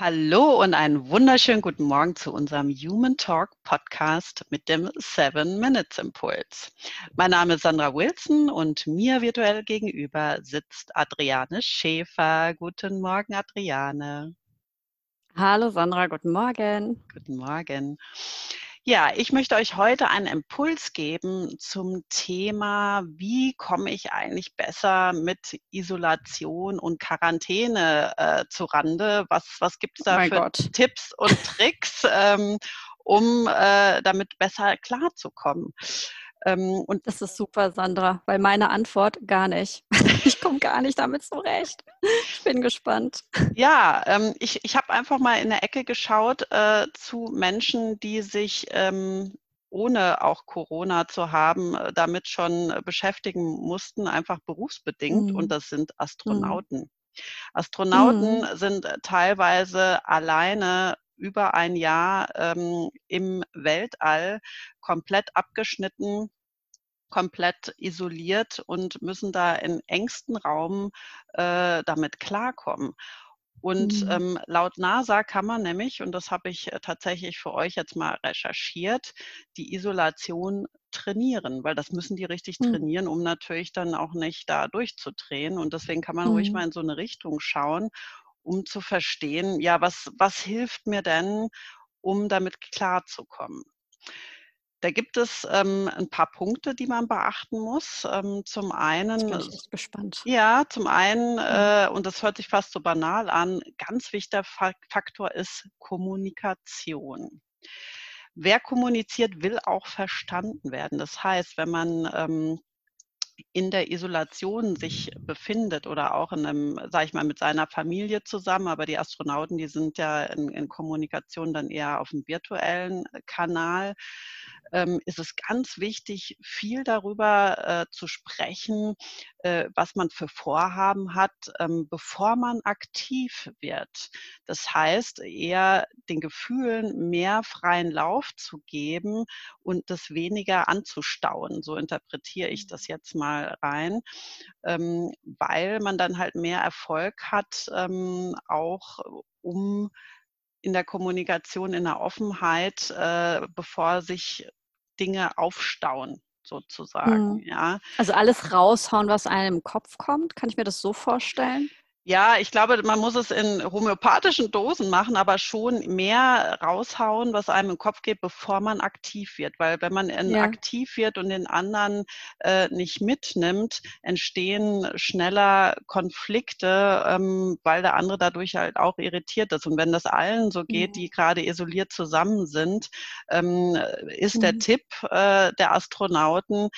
Hallo und einen wunderschönen guten Morgen zu unserem Human Talk Podcast mit dem Seven Minutes Impuls. Mein Name ist Sandra Wilson und mir virtuell gegenüber sitzt Adriane Schäfer. Guten Morgen, Adriane. Hallo Sandra, guten Morgen. Guten Morgen. Ja, ich möchte euch heute einen Impuls geben zum Thema, wie komme ich eigentlich besser mit Isolation und Quarantäne äh, zu Rande? Was, was gibt es da Mein für Gott. Tipps und Tricks, ähm, um äh, damit besser klarzukommen? Ähm, und das ist super, Sandra, weil meine Antwort gar nicht. Ich komme gar nicht damit zurecht. Ich bin gespannt. Ja, ähm, ich, ich habe einfach mal in der Ecke geschaut äh, zu Menschen, die sich ähm, ohne auch Corona zu haben, äh, damit schon beschäftigen mussten, einfach berufsbedingt. Mhm. Und das sind mhm. Astronauten. Mhm. Astronauten mhm. sind äh, teilweise alleine über ein Jahr ähm, im Weltall komplett abgeschnitten komplett isoliert und müssen da in engsten Raum äh, damit klarkommen. Und mhm. ähm, laut NASA kann man nämlich, und das habe ich äh, tatsächlich für euch jetzt mal recherchiert, die Isolation trainieren, weil das müssen die richtig mhm. trainieren, um natürlich dann auch nicht da durchzudrehen. Und deswegen kann man mhm. ruhig mal in so eine Richtung schauen, um zu verstehen, ja, was, was hilft mir denn, um damit klarzukommen. Da gibt es ähm, ein paar Punkte, die man beachten muss. Ähm, zum einen, bin ich echt gespannt. Ja, zum einen, mhm. äh, und das hört sich fast so banal an, ganz wichtiger Faktor ist Kommunikation. Wer kommuniziert, will auch verstanden werden. Das heißt, wenn man ähm, in der Isolation sich befindet oder auch in einem, sage ich mal, mit seiner Familie zusammen, aber die Astronauten, die sind ja in, in Kommunikation dann eher auf dem virtuellen Kanal, ähm, ist es ganz wichtig, viel darüber äh, zu sprechen, äh, was man für Vorhaben hat, ähm, bevor man aktiv wird. Das heißt, eher den Gefühlen mehr freien Lauf zu geben und das weniger anzustauen. So interpretiere ich das jetzt mal rein, ähm, weil man dann halt mehr Erfolg hat, ähm, auch um in der Kommunikation, in der Offenheit, äh, bevor sich Dinge aufstauen sozusagen. Mhm. Ja. Also alles raushauen, was einem im Kopf kommt. Kann ich mir das so vorstellen? Ja, ich glaube, man muss es in homöopathischen Dosen machen, aber schon mehr raushauen, was einem im Kopf geht, bevor man aktiv wird. Weil wenn man ja. aktiv wird und den anderen äh, nicht mitnimmt, entstehen schneller Konflikte, ähm, weil der andere dadurch halt auch irritiert ist. Und wenn das allen so geht, mhm. die gerade isoliert zusammen sind, ähm, ist mhm. der Tipp äh, der Astronauten,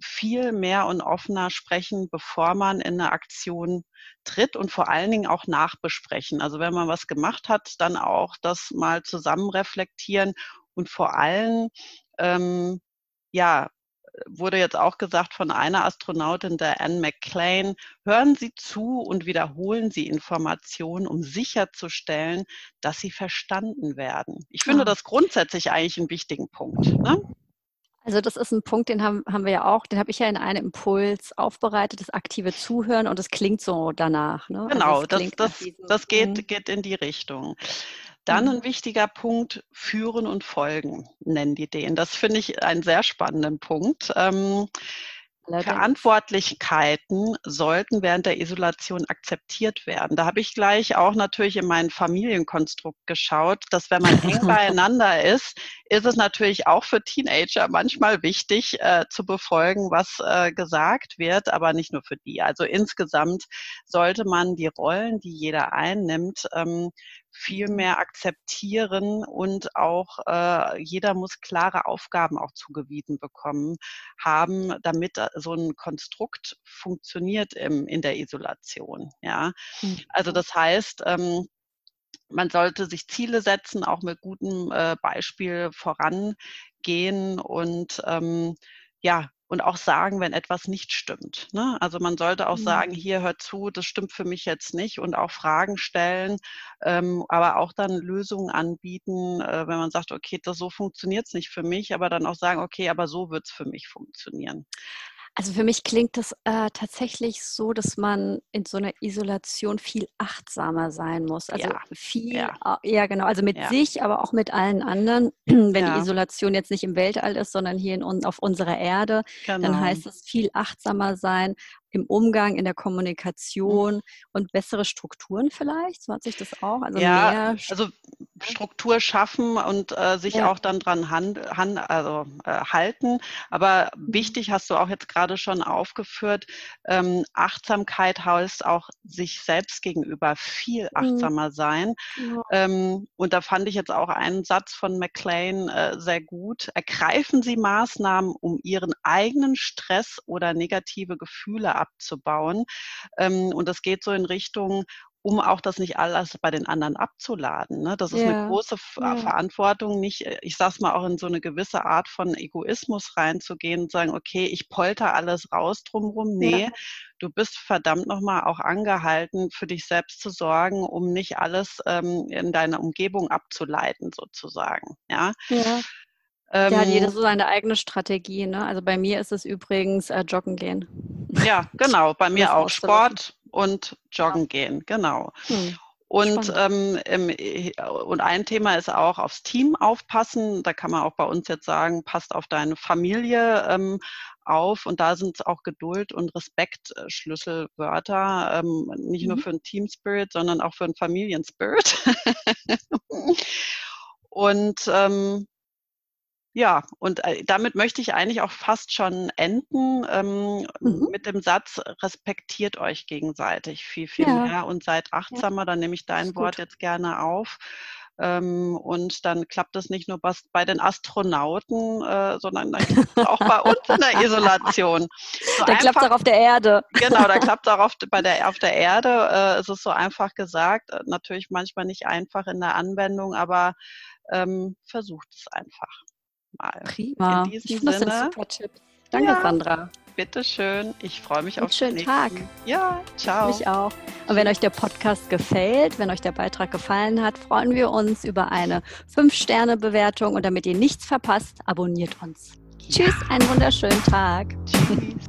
viel mehr und offener sprechen, bevor man in eine Aktion tritt und vor allen Dingen auch nachbesprechen. Also wenn man was gemacht hat, dann auch das mal zusammen reflektieren und vor allem, ähm, ja, wurde jetzt auch gesagt von einer Astronautin, der Anne McClain, hören Sie zu und wiederholen Sie Informationen, um sicherzustellen, dass sie verstanden werden. Ich finde ah. das grundsätzlich eigentlich einen wichtigen Punkt. Ne? Also das ist ein Punkt, den haben, haben wir ja auch, den habe ich ja in einem Impuls aufbereitet, das aktive Zuhören und es klingt so danach. Ne? Also genau, also das, das, diesem, das geht, mhm. geht in die Richtung. Dann mhm. ein wichtiger Punkt, führen und folgen, nennen die den. Das finde ich einen sehr spannenden Punkt. Ähm, Verantwortlichkeiten sollten während der Isolation akzeptiert werden. Da habe ich gleich auch natürlich in mein Familienkonstrukt geschaut, dass wenn man eng beieinander ist, ist es natürlich auch für Teenager manchmal wichtig äh, zu befolgen, was äh, gesagt wird, aber nicht nur für die. Also insgesamt sollte man die Rollen, die jeder einnimmt, ähm, viel mehr akzeptieren und auch äh, jeder muss klare Aufgaben auch zugewiesen bekommen haben, damit so ein Konstrukt funktioniert im, in der Isolation. Ja, mhm. also das heißt, ähm, man sollte sich Ziele setzen, auch mit gutem äh, Beispiel vorangehen und ähm, ja, und auch sagen, wenn etwas nicht stimmt. Ne? Also man sollte auch mhm. sagen, hier hört zu, das stimmt für mich jetzt nicht und auch Fragen stellen, ähm, aber auch dann Lösungen anbieten, äh, wenn man sagt, okay, das so funktioniert es nicht für mich, aber dann auch sagen, okay, aber so wird es für mich funktionieren. Also für mich klingt das äh, tatsächlich so, dass man in so einer Isolation viel achtsamer sein muss. Also ja. viel, ja. ja. genau, also mit ja. sich, aber auch mit allen anderen. Wenn die Isolation jetzt nicht im Weltall ist, sondern hier in, auf unserer Erde, genau. dann heißt es viel achtsamer sein, im Umgang, in der Kommunikation und bessere Strukturen vielleicht? So hat sich das auch? Also ja, also Struktur schaffen und äh, sich ja. auch dann dran hand, hand, also, äh, halten. Aber mhm. wichtig hast du auch jetzt gerade schon aufgeführt, ähm, Achtsamkeit heißt auch sich selbst gegenüber viel mhm. achtsamer sein. Ja. Ähm, und da fand ich jetzt auch einen Satz von McLean äh, sehr gut. Ergreifen Sie Maßnahmen, um Ihren eigenen Stress oder negative Gefühle abzubauen. Ähm, und das geht so in Richtung, um auch das nicht alles bei den anderen abzuladen. Ne? Das ist ja. eine große ja. Verantwortung, nicht, äh, ich sag's mal, auch in so eine gewisse Art von Egoismus reinzugehen und sagen, okay, ich polter alles raus drumrum. Nee, ja. du bist verdammt nochmal auch angehalten, für dich selbst zu sorgen, um nicht alles ähm, in deiner Umgebung abzuleiten, sozusagen. Ja. ja. Ähm, ja, jeder so seine eigene Strategie. Ne? Also bei mir ist es übrigens äh, Joggen gehen. Ja, genau. Bei mir auch Sport und Joggen gehen, genau. Hm. Und, ähm, und ein Thema ist auch aufs Team aufpassen. Da kann man auch bei uns jetzt sagen, passt auf deine Familie ähm, auf. Und da sind auch Geduld und Respekt äh, Schlüsselwörter, ähm, nicht mhm. nur für einen Team Spirit, sondern auch für einen Familienspirit. und ähm, ja, und äh, damit möchte ich eigentlich auch fast schon enden ähm, mhm. mit dem Satz, respektiert euch gegenseitig viel, viel ja. mehr und seid achtsamer. Ja. Dann nehme ich dein Wort jetzt gerne auf. Ähm, und dann klappt es nicht nur bei den Astronauten, äh, sondern dann klappt es auch bei uns in der Isolation. So da klappt es auch auf der Erde. Genau, da klappt es auch auf, bei der, auf der Erde. Äh, es ist so einfach gesagt, äh, natürlich manchmal nicht einfach in der Anwendung, aber ähm, versucht es einfach mal. Prima. In diesem ich Sinne. Das super Tipp. Danke, ja, Sandra. Bitteschön. Ich freue mich auf den nächsten. Tag. Ja, ciao. Mich auch. Und wenn euch der Podcast gefällt, wenn euch der Beitrag gefallen hat, freuen wir uns über eine 5-Sterne-Bewertung. Und damit ihr nichts verpasst, abonniert uns. Ja. Tschüss, einen wunderschönen Tag. Tschüss.